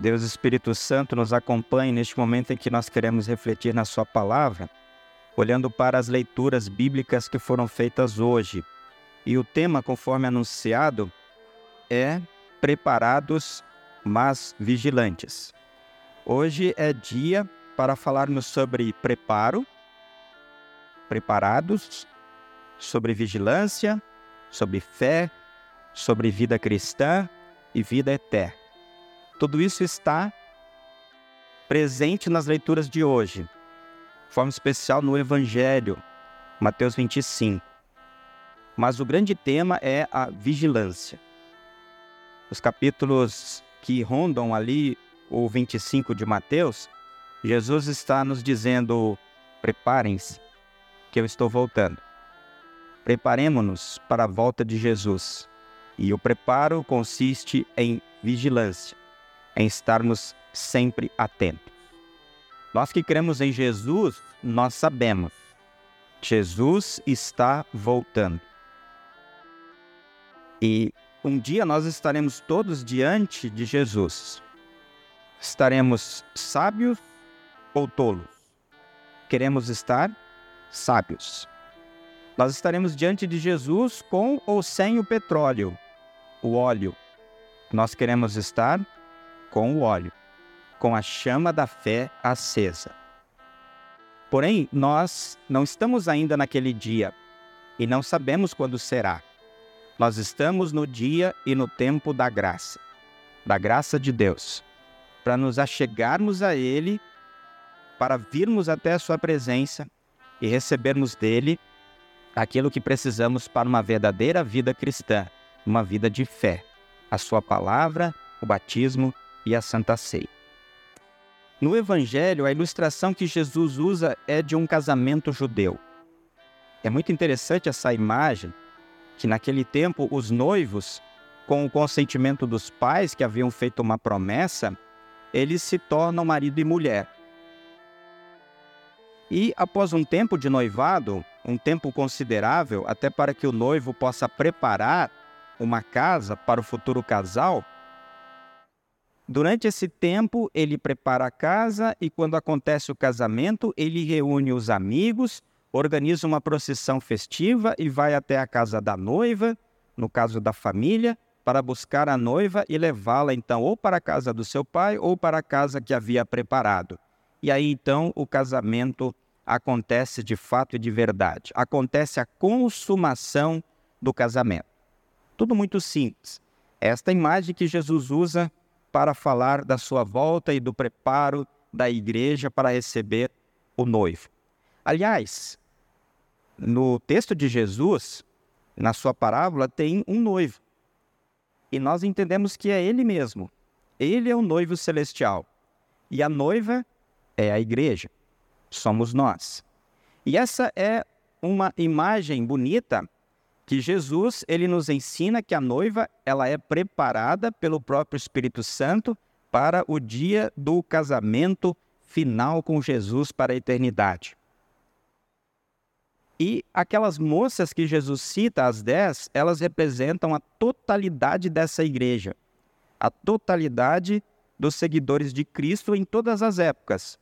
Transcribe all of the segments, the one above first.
Deus Espírito Santo nos acompanhe neste momento em que nós queremos refletir na Sua palavra, olhando para as leituras bíblicas que foram feitas hoje. E o tema, conforme anunciado, é Preparados, mas Vigilantes. Hoje é dia para falarmos sobre preparo, preparados, sobre vigilância, sobre fé, sobre vida cristã e vida eterna. Tudo isso está presente nas leituras de hoje, de forma especial no Evangelho, Mateus 25. Mas o grande tema é a vigilância. Os capítulos que rondam ali o 25 de Mateus, Jesus está nos dizendo: preparem-se, que eu estou voltando. Preparemos-nos para a volta de Jesus. E o preparo consiste em vigilância, em estarmos sempre atentos. Nós que cremos em Jesus, nós sabemos. Jesus está voltando. E um dia nós estaremos todos diante de Jesus. Estaremos sábios ou tolos? Queremos estar sábios. Nós estaremos diante de Jesus com ou sem o petróleo, o óleo. Nós queremos estar com o óleo, com a chama da fé acesa. Porém, nós não estamos ainda naquele dia e não sabemos quando será. Nós estamos no dia e no tempo da graça, da graça de Deus, para nos achegarmos a Ele, para virmos até a Sua presença e recebermos dele aquilo que precisamos para uma verdadeira vida cristã, uma vida de fé, a Sua palavra, o batismo e a Santa Ceia. No Evangelho, a ilustração que Jesus usa é de um casamento judeu. É muito interessante essa imagem, que naquele tempo os noivos, com o consentimento dos pais que haviam feito uma promessa, eles se tornam marido e mulher. E após um tempo de noivado, um tempo considerável, até para que o noivo possa preparar uma casa para o futuro casal, durante esse tempo ele prepara a casa e quando acontece o casamento, ele reúne os amigos, organiza uma procissão festiva e vai até a casa da noiva, no caso da família, para buscar a noiva e levá-la então ou para a casa do seu pai ou para a casa que havia preparado. E aí então o casamento acontece de fato e de verdade. Acontece a consumação do casamento. Tudo muito simples. Esta imagem que Jesus usa para falar da sua volta e do preparo da igreja para receber o noivo. Aliás, no texto de Jesus, na sua parábola, tem um noivo. E nós entendemos que é ele mesmo. Ele é o noivo celestial. E a noiva é a igreja somos nós. E essa é uma imagem bonita que Jesus ele nos ensina que a noiva ela é preparada pelo próprio Espírito Santo para o dia do casamento final com Jesus para a eternidade. E aquelas moças que Jesus cita, as dez, elas representam a totalidade dessa igreja, a totalidade dos seguidores de Cristo em todas as épocas,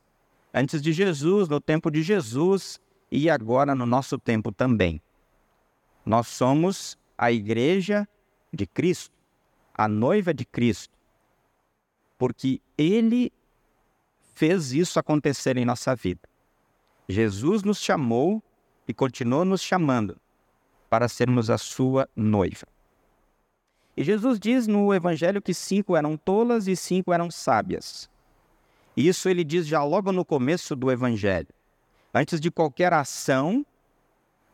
antes de Jesus, no tempo de Jesus e agora no nosso tempo também. Nós somos a igreja de Cristo, a noiva de Cristo, porque Ele fez isso acontecer em nossa vida. Jesus nos chamou e continuou nos chamando para sermos a sua noiva. E Jesus diz no Evangelho que cinco eram tolas e cinco eram sábias. Isso ele diz já logo no começo do Evangelho. Antes de qualquer ação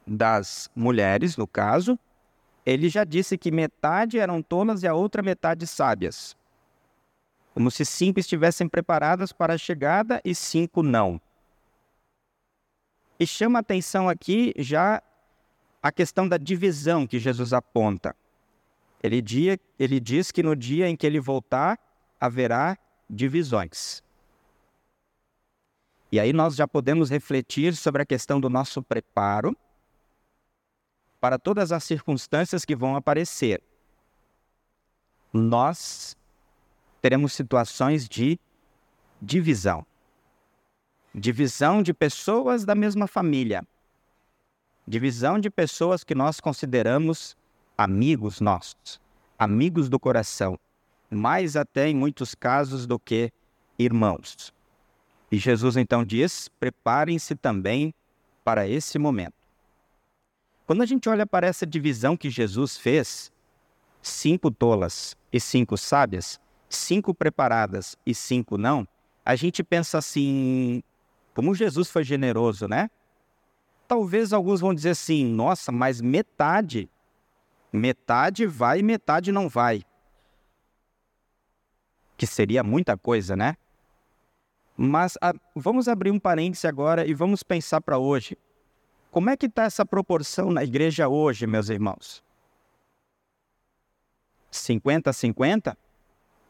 das mulheres, no caso, ele já disse que metade eram tolas e a outra metade sábias. Como se cinco estivessem preparadas para a chegada e cinco não. E chama atenção aqui já a questão da divisão que Jesus aponta. Ele, dia, ele diz que no dia em que ele voltar, haverá divisões. E aí nós já podemos refletir sobre a questão do nosso preparo para todas as circunstâncias que vão aparecer. Nós teremos situações de divisão. Divisão de pessoas da mesma família. Divisão de pessoas que nós consideramos amigos nossos, amigos do coração, mais até em muitos casos do que irmãos. E Jesus então diz: preparem-se também para esse momento. Quando a gente olha para essa divisão que Jesus fez, cinco tolas e cinco sábias, cinco preparadas e cinco não, a gente pensa assim: como Jesus foi generoso, né? Talvez alguns vão dizer assim: nossa, mas metade, metade vai e metade não vai. Que seria muita coisa, né? Mas a, vamos abrir um parêntese agora e vamos pensar para hoje. Como é que está essa proporção na igreja hoje, meus irmãos? 50 a 50?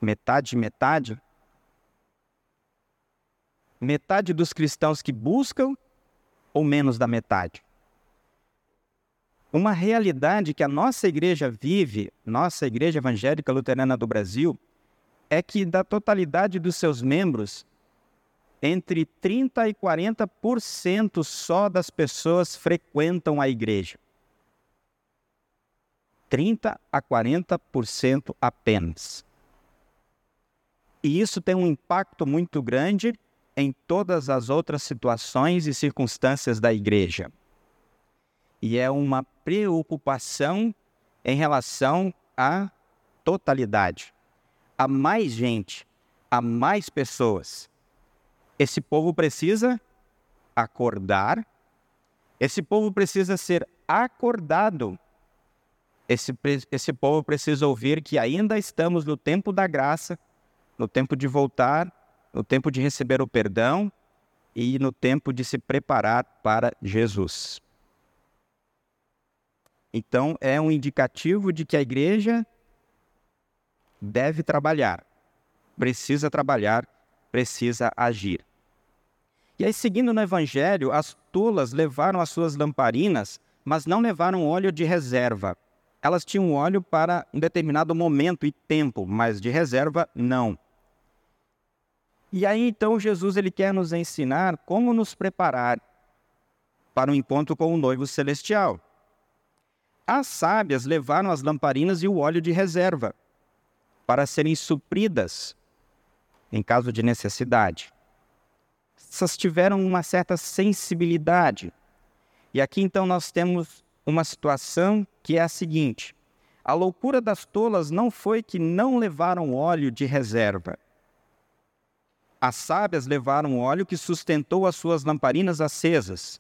Metade, metade? Metade dos cristãos que buscam ou menos da metade? Uma realidade que a nossa igreja vive, nossa igreja evangélica luterana do Brasil, é que da totalidade dos seus membros, entre 30% e 40% só das pessoas frequentam a igreja. 30% a 40% apenas. E isso tem um impacto muito grande em todas as outras situações e circunstâncias da igreja. E é uma preocupação em relação à totalidade. A mais gente, a mais pessoas esse povo precisa acordar, esse povo precisa ser acordado. Esse, esse povo precisa ouvir que ainda estamos no tempo da graça, no tempo de voltar, no tempo de receber o perdão e no tempo de se preparar para Jesus. Então, é um indicativo de que a igreja deve trabalhar, precisa trabalhar precisa agir. E aí, seguindo no Evangelho, as tolas levaram as suas lamparinas, mas não levaram óleo de reserva. Elas tinham óleo para um determinado momento e tempo, mas de reserva não. E aí então Jesus ele quer nos ensinar como nos preparar para o um encontro com o noivo celestial. As sábias levaram as lamparinas e o óleo de reserva para serem supridas em caso de necessidade. Essas tiveram uma certa sensibilidade. E aqui então nós temos uma situação que é a seguinte: a loucura das tolas não foi que não levaram óleo de reserva. As sábias levaram óleo que sustentou as suas lamparinas acesas.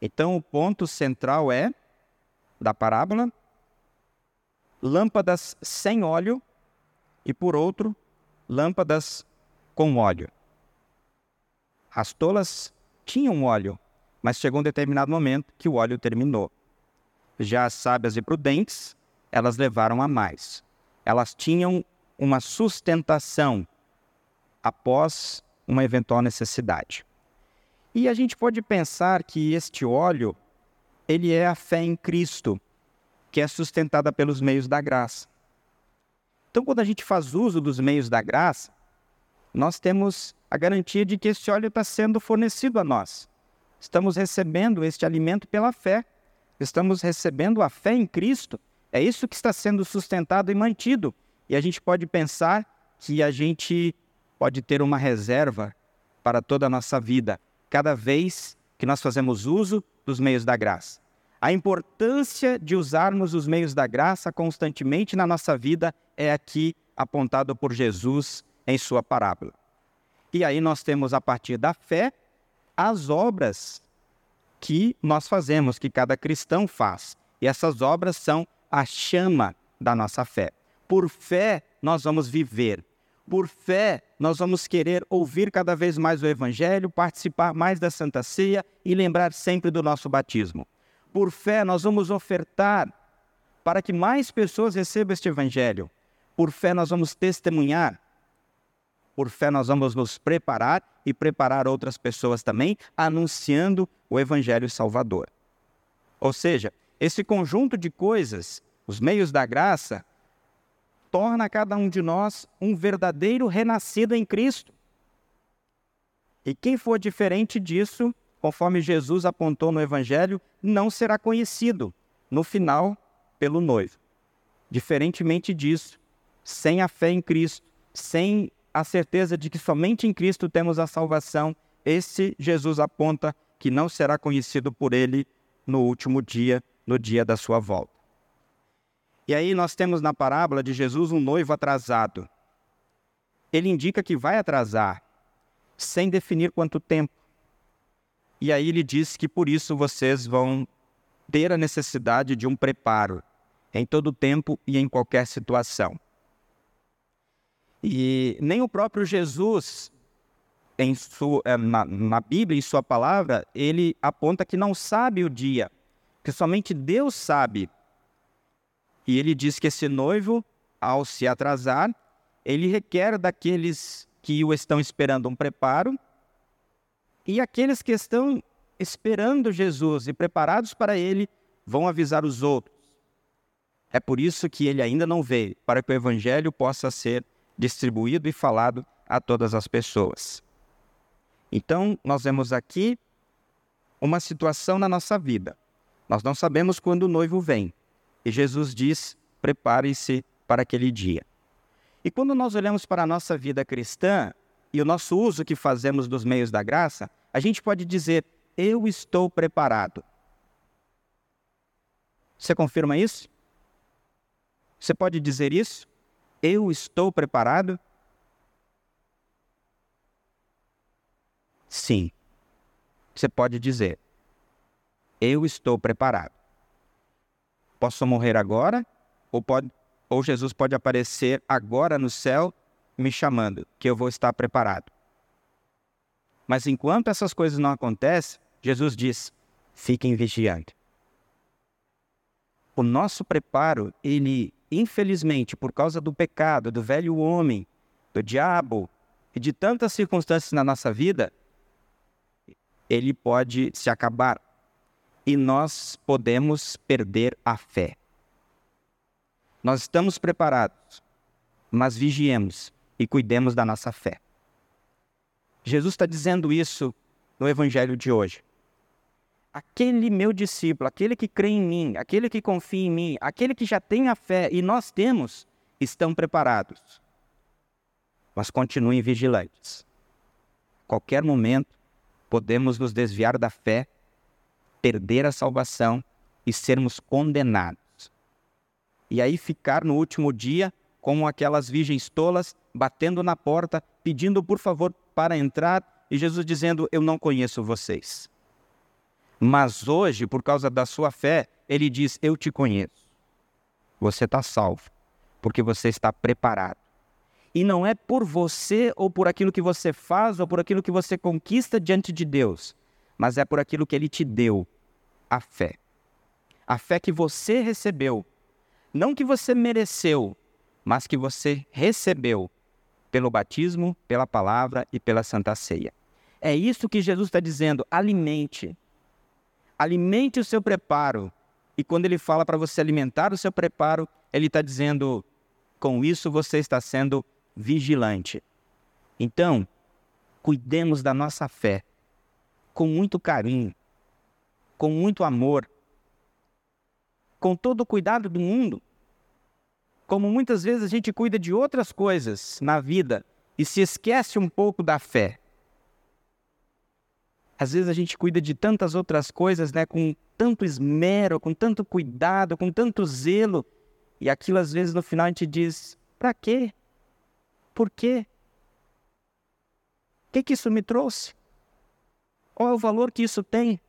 Então o ponto central é da parábola lâmpadas sem óleo e por outro lâmpadas com óleo. As tolas tinham óleo, mas chegou um determinado momento que o óleo terminou. Já as sábias e prudentes, elas levaram a mais. Elas tinham uma sustentação após uma eventual necessidade. E a gente pode pensar que este óleo, ele é a fé em Cristo, que é sustentada pelos meios da graça. Então, quando a gente faz uso dos meios da graça, nós temos a garantia de que esse óleo está sendo fornecido a nós. Estamos recebendo este alimento pela fé. Estamos recebendo a fé em Cristo. É isso que está sendo sustentado e mantido. E a gente pode pensar que a gente pode ter uma reserva para toda a nossa vida, cada vez que nós fazemos uso dos meios da graça. A importância de usarmos os meios da graça constantemente na nossa vida é aqui apontado por Jesus em sua parábola. E aí nós temos a partir da fé as obras que nós fazemos, que cada cristão faz. E essas obras são a chama da nossa fé. Por fé nós vamos viver. Por fé nós vamos querer ouvir cada vez mais o evangelho, participar mais da Santa Ceia e lembrar sempre do nosso batismo. Por fé nós vamos ofertar para que mais pessoas recebam este evangelho. Por fé, nós vamos testemunhar. Por fé, nós vamos nos preparar e preparar outras pessoas também, anunciando o Evangelho Salvador. Ou seja, esse conjunto de coisas, os meios da graça, torna cada um de nós um verdadeiro renascido em Cristo. E quem for diferente disso, conforme Jesus apontou no Evangelho, não será conhecido, no final, pelo noivo. Diferentemente disso, sem a fé em Cristo, sem a certeza de que somente em Cristo temos a salvação, esse Jesus aponta que não será conhecido por ele no último dia, no dia da sua volta. E aí nós temos na parábola de Jesus um noivo atrasado. Ele indica que vai atrasar, sem definir quanto tempo. E aí ele diz que por isso vocês vão ter a necessidade de um preparo em todo tempo e em qualquer situação. E nem o próprio Jesus, em sua, eh, na, na Bíblia, em sua palavra, ele aponta que não sabe o dia, que somente Deus sabe. E ele diz que esse noivo, ao se atrasar, ele requer daqueles que o estão esperando um preparo, e aqueles que estão esperando Jesus e preparados para ele vão avisar os outros. É por isso que ele ainda não veio, para que o evangelho possa ser distribuído e falado a todas as pessoas. Então, nós vemos aqui uma situação na nossa vida. Nós não sabemos quando o noivo vem. E Jesus diz: prepare-se para aquele dia. E quando nós olhamos para a nossa vida cristã e o nosso uso que fazemos dos meios da graça, a gente pode dizer: eu estou preparado. Você confirma isso? Você pode dizer isso? Eu estou preparado? Sim. Você pode dizer: Eu estou preparado. Posso morrer agora? Ou, pode, ou Jesus pode aparecer agora no céu me chamando, que eu vou estar preparado. Mas enquanto essas coisas não acontecem, Jesus diz: fiquem vigiando. O nosso preparo, ele infelizmente, por causa do pecado, do velho homem, do diabo e de tantas circunstâncias na nossa vida, ele pode se acabar e nós podemos perder a fé. Nós estamos preparados, mas vigiemos e cuidemos da nossa fé. Jesus está dizendo isso no Evangelho de hoje aquele meu discípulo, aquele que crê em mim, aquele que confia em mim, aquele que já tem a fé e nós temos, estão preparados. Mas continuem vigilantes. Qualquer momento podemos nos desviar da fé, perder a salvação e sermos condenados. E aí ficar no último dia como aquelas virgens tolas batendo na porta, pedindo por favor para entrar e Jesus dizendo: Eu não conheço vocês. Mas hoje, por causa da sua fé, ele diz: Eu te conheço. Você está salvo, porque você está preparado. E não é por você ou por aquilo que você faz ou por aquilo que você conquista diante de Deus, mas é por aquilo que ele te deu a fé. A fé que você recebeu. Não que você mereceu, mas que você recebeu pelo batismo, pela palavra e pela santa ceia. É isso que Jesus está dizendo: alimente alimente o seu preparo. E quando ele fala para você alimentar o seu preparo, ele está dizendo: com isso você está sendo vigilante. Então, cuidemos da nossa fé com muito carinho, com muito amor, com todo o cuidado do mundo. Como muitas vezes a gente cuida de outras coisas na vida e se esquece um pouco da fé. Às vezes a gente cuida de tantas outras coisas, né, com tanto esmero, com tanto cuidado, com tanto zelo, e aquilo às vezes no final a gente diz: para quê? Por quê? O que, que isso me trouxe? Qual é o valor que isso tem?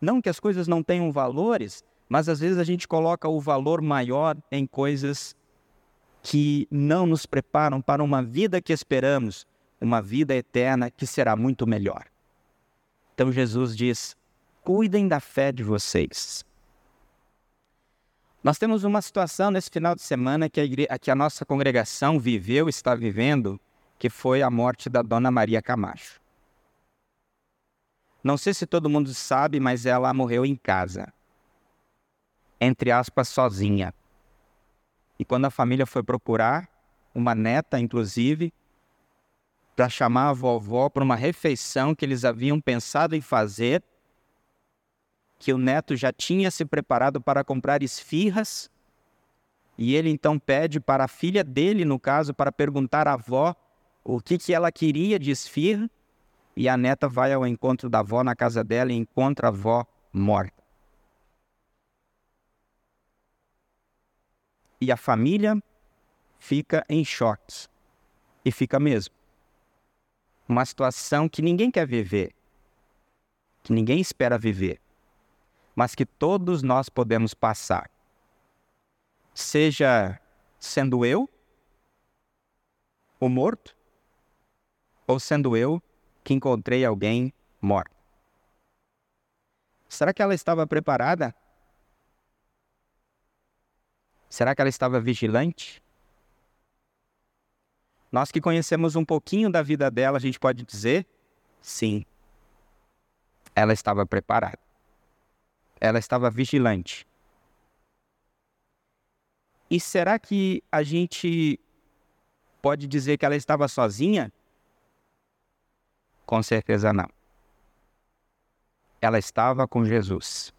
Não que as coisas não tenham valores, mas às vezes a gente coloca o valor maior em coisas que não nos preparam para uma vida que esperamos, uma vida eterna que será muito melhor. Então Jesus diz: cuidem da fé de vocês. Nós temos uma situação nesse final de semana que a, que a nossa congregação viveu, está vivendo, que foi a morte da Dona Maria Camacho. Não sei se todo mundo sabe, mas ela morreu em casa. Entre aspas, sozinha. E quando a família foi procurar, uma neta, inclusive, para chamar a vovó para uma refeição que eles haviam pensado em fazer, que o neto já tinha se preparado para comprar esfirras, e ele então pede para a filha dele, no caso, para perguntar à avó o que, que ela queria de esfirra, e a neta vai ao encontro da avó na casa dela e encontra a avó morta. E a família fica em choque. E fica mesmo. Uma situação que ninguém quer viver, que ninguém espera viver, mas que todos nós podemos passar. Seja sendo eu o morto, ou sendo eu que encontrei alguém morto. Será que ela estava preparada? Será que ela estava vigilante? Nós que conhecemos um pouquinho da vida dela, a gente pode dizer: sim, ela estava preparada. Ela estava vigilante. E será que a gente pode dizer que ela estava sozinha? Com certeza não. Ela estava com Jesus.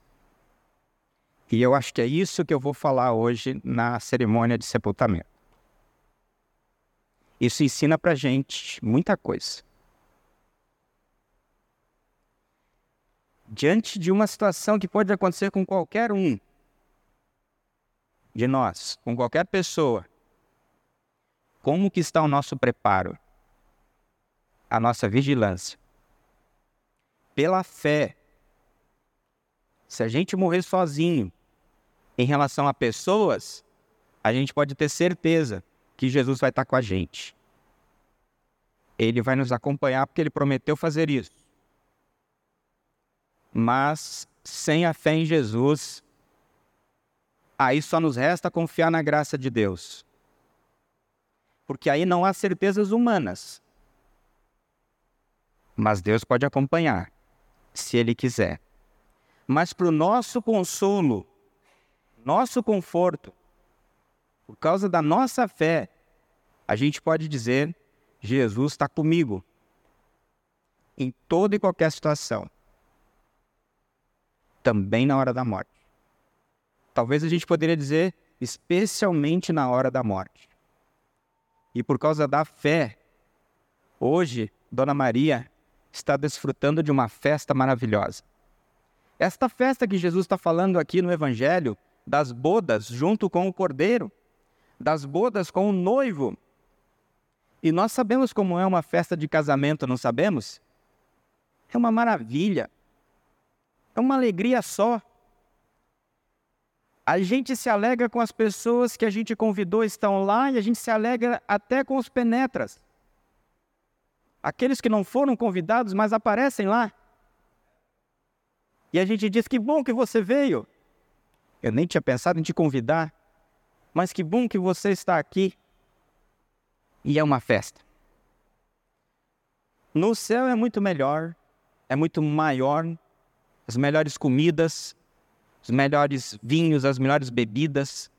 E eu acho que é isso que eu vou falar hoje na cerimônia de sepultamento. Isso ensina pra gente muita coisa. Diante de uma situação que pode acontecer com qualquer um de nós, com qualquer pessoa, como que está o nosso preparo? a nossa vigilância. Pela fé. Se a gente morrer sozinho em relação a pessoas, a gente pode ter certeza que Jesus vai estar com a gente. Ele vai nos acompanhar porque ele prometeu fazer isso. Mas sem a fé em Jesus, aí só nos resta confiar na graça de Deus. Porque aí não há certezas humanas, mas Deus pode acompanhar, se Ele quiser. Mas para o nosso consolo, nosso conforto, por causa da nossa fé, a gente pode dizer: Jesus está comigo em toda e qualquer situação, também na hora da morte. Talvez a gente poderia dizer, especialmente na hora da morte. E por causa da fé, hoje, Dona Maria está desfrutando de uma festa maravilhosa. Esta festa que Jesus está falando aqui no Evangelho, das bodas junto com o cordeiro, das bodas com o noivo. E nós sabemos como é uma festa de casamento, não sabemos? É uma maravilha. É uma alegria só. A gente se alegra com as pessoas que a gente convidou estão lá e a gente se alegra até com os penetras aqueles que não foram convidados, mas aparecem lá. E a gente diz: Que bom que você veio. Eu nem tinha pensado em te convidar, mas que bom que você está aqui. E é uma festa. No céu é muito melhor, é muito maior, as melhores comidas, os melhores vinhos, as melhores bebidas.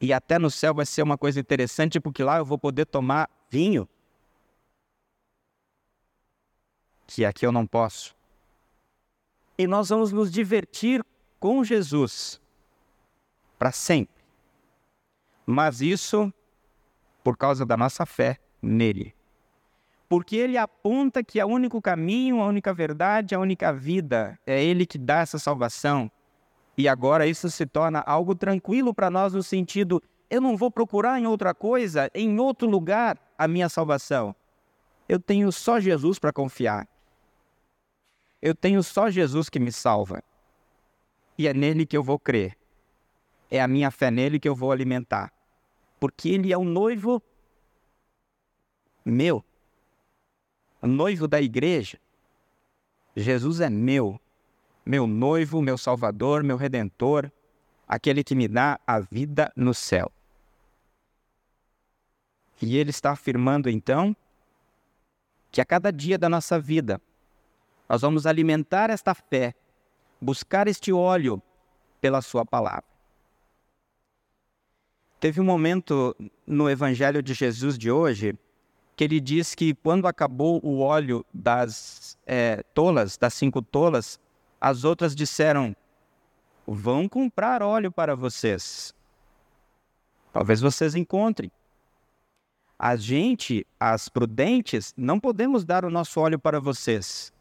E até no céu vai ser uma coisa interessante, porque lá eu vou poder tomar vinho que aqui eu não posso. E nós vamos nos divertir com Jesus para sempre. Mas isso por causa da nossa fé nele. Porque ele aponta que é o único caminho, a única verdade, a única vida, é ele que dá essa salvação. E agora isso se torna algo tranquilo para nós no sentido, eu não vou procurar em outra coisa, em outro lugar, a minha salvação. Eu tenho só Jesus para confiar. Eu tenho só Jesus que me salva. E é nele que eu vou crer. É a minha fé nele que eu vou alimentar. Porque ele é o noivo meu. O noivo da igreja. Jesus é meu. Meu noivo, meu salvador, meu redentor. Aquele que me dá a vida no céu. E ele está afirmando então que a cada dia da nossa vida nós vamos alimentar esta fé, buscar este óleo pela Sua palavra. Teve um momento no Evangelho de Jesus de hoje que ele diz que quando acabou o óleo das é, tolas, das cinco tolas, as outras disseram: Vão comprar óleo para vocês. Talvez vocês encontrem. A gente, as prudentes, não podemos dar o nosso óleo para vocês.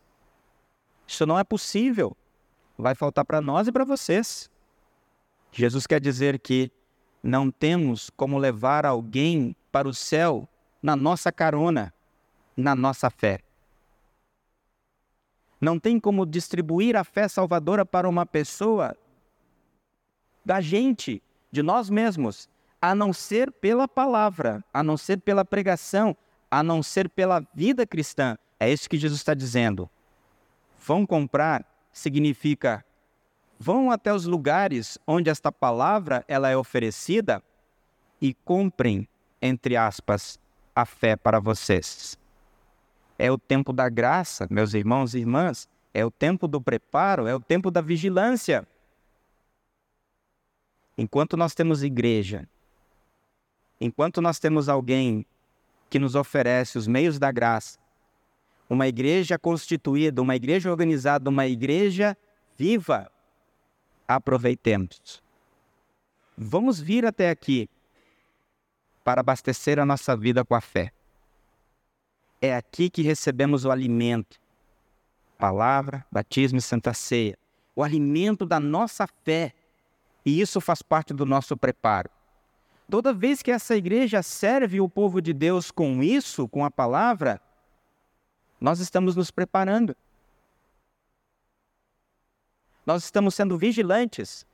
Isso não é possível. Vai faltar para nós e para vocês. Jesus quer dizer que não temos como levar alguém para o céu na nossa carona, na nossa fé. Não tem como distribuir a fé salvadora para uma pessoa da gente, de nós mesmos, a não ser pela palavra, a não ser pela pregação, a não ser pela vida cristã. É isso que Jesus está dizendo. Vão comprar significa vão até os lugares onde esta palavra ela é oferecida e comprem, entre aspas, a fé para vocês. É o tempo da graça, meus irmãos e irmãs, é o tempo do preparo, é o tempo da vigilância. Enquanto nós temos igreja, enquanto nós temos alguém que nos oferece os meios da graça, uma igreja constituída, uma igreja organizada, uma igreja viva, aproveitemos. Vamos vir até aqui para abastecer a nossa vida com a fé. É aqui que recebemos o alimento, palavra, batismo e santa ceia, o alimento da nossa fé. E isso faz parte do nosso preparo. Toda vez que essa igreja serve o povo de Deus com isso, com a palavra, nós estamos nos preparando. Nós estamos sendo vigilantes.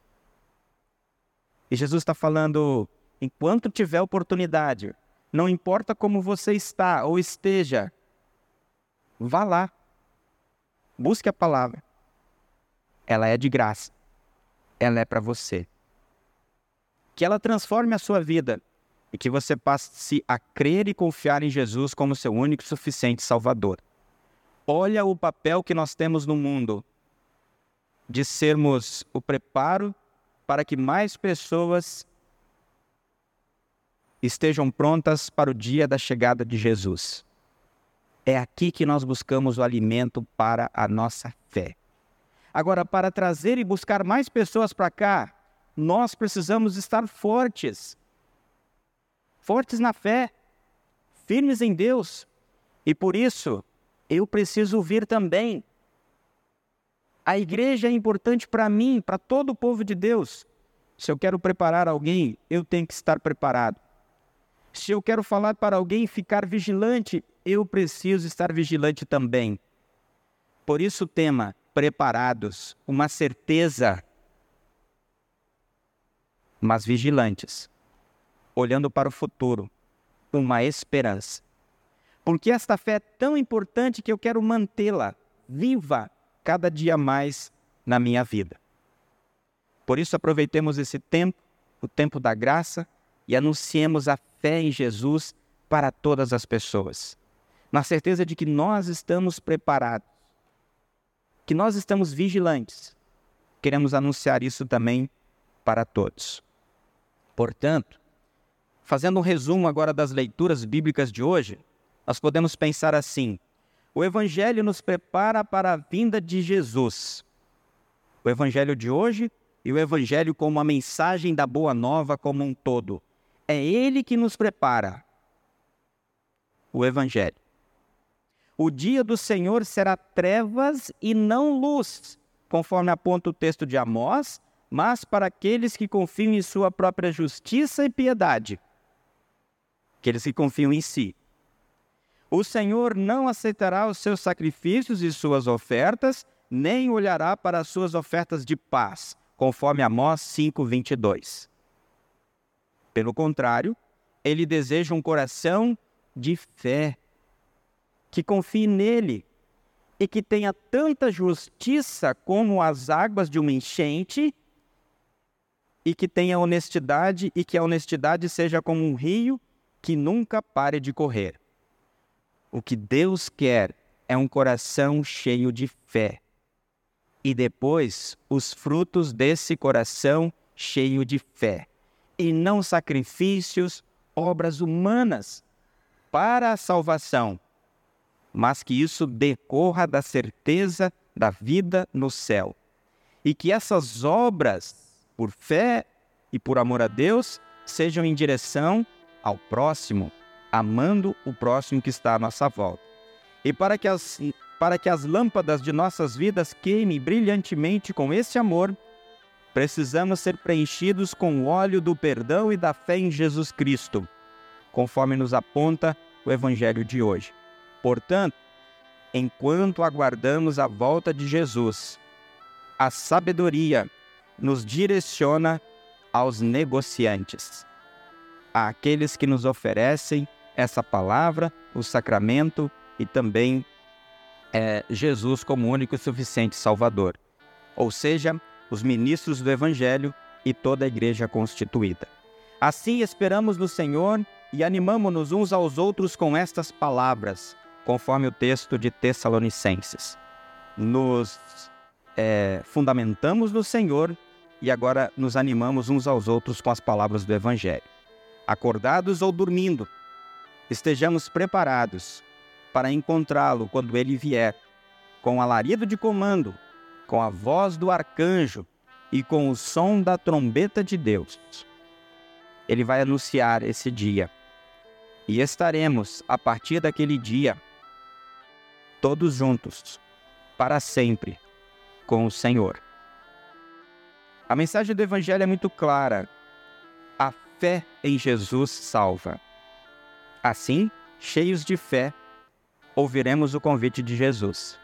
E Jesus está falando: enquanto tiver oportunidade, não importa como você está ou esteja, vá lá. Busque a palavra. Ela é de graça. Ela é para você. Que ela transforme a sua vida e que você passe a crer e confiar em Jesus como seu único e suficiente Salvador. Olha o papel que nós temos no mundo de sermos o preparo para que mais pessoas estejam prontas para o dia da chegada de Jesus. É aqui que nós buscamos o alimento para a nossa fé. Agora, para trazer e buscar mais pessoas para cá, nós precisamos estar fortes. Fortes na fé, firmes em Deus. E por isso, eu preciso vir também a igreja é importante para mim, para todo o povo de Deus. Se eu quero preparar alguém, eu tenho que estar preparado. Se eu quero falar para alguém ficar vigilante, eu preciso estar vigilante também. Por isso o tema preparados, uma certeza, mas vigilantes, olhando para o futuro, uma esperança. Porque esta fé é tão importante que eu quero mantê-la viva cada dia mais na minha vida. Por isso, aproveitemos esse tempo, o tempo da graça, e anunciemos a fé em Jesus para todas as pessoas, na certeza de que nós estamos preparados, que nós estamos vigilantes. Queremos anunciar isso também para todos. Portanto, fazendo um resumo agora das leituras bíblicas de hoje, nós podemos pensar assim: o Evangelho nos prepara para a vinda de Jesus. O Evangelho de hoje e o Evangelho como a mensagem da Boa Nova como um todo. É ele que nos prepara. O Evangelho. O dia do Senhor será trevas e não luz, conforme aponta o texto de Amós, mas para aqueles que confiam em sua própria justiça e piedade. Aqueles que confiam em si. O Senhor não aceitará os seus sacrifícios e suas ofertas, nem olhará para as suas ofertas de paz, conforme Amós 5:22. Pelo contrário, ele deseja um coração de fé, que confie nele e que tenha tanta justiça como as águas de uma enchente, e que tenha honestidade e que a honestidade seja como um rio que nunca pare de correr. O que Deus quer é um coração cheio de fé. E depois, os frutos desse coração cheio de fé. e não sacrifícios, obras humanas para a salvação, mas que isso decorra da certeza da vida no céu. E que essas obras, por fé e por amor a Deus, sejam em direção ao próximo, amando o próximo que está à nossa volta. E para que as, para que as lâmpadas de nossas vidas queimem brilhantemente com esse amor, precisamos ser preenchidos com o óleo do perdão e da fé em Jesus Cristo, conforme nos aponta o Evangelho de hoje. Portanto, enquanto aguardamos a volta de Jesus, a sabedoria nos direciona aos negociantes, àqueles que nos oferecem essa palavra, o sacramento e também é, Jesus como único e suficiente Salvador. Ou seja, os ministros do Evangelho e toda a igreja constituída. Assim esperamos no Senhor e animamo-nos uns aos outros com estas palavras, conforme o texto de Tessalonicenses. Nos é, fundamentamos no Senhor e agora nos animamos uns aos outros com as palavras do Evangelho. Acordados ou dormindo, estejamos preparados para encontrá-lo quando ele vier, com alarido de comando, com a voz do arcanjo e com o som da trombeta de Deus. Ele vai anunciar esse dia. E estaremos, a partir daquele dia, todos juntos, para sempre, com o Senhor. A mensagem do Evangelho é muito clara. A fé em Jesus salva. Assim, cheios de fé, ouviremos o convite de Jesus.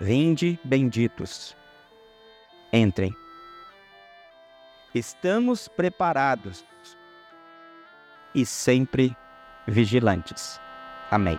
Vinde, benditos. Entrem. Estamos preparados e sempre vigilantes. Amém.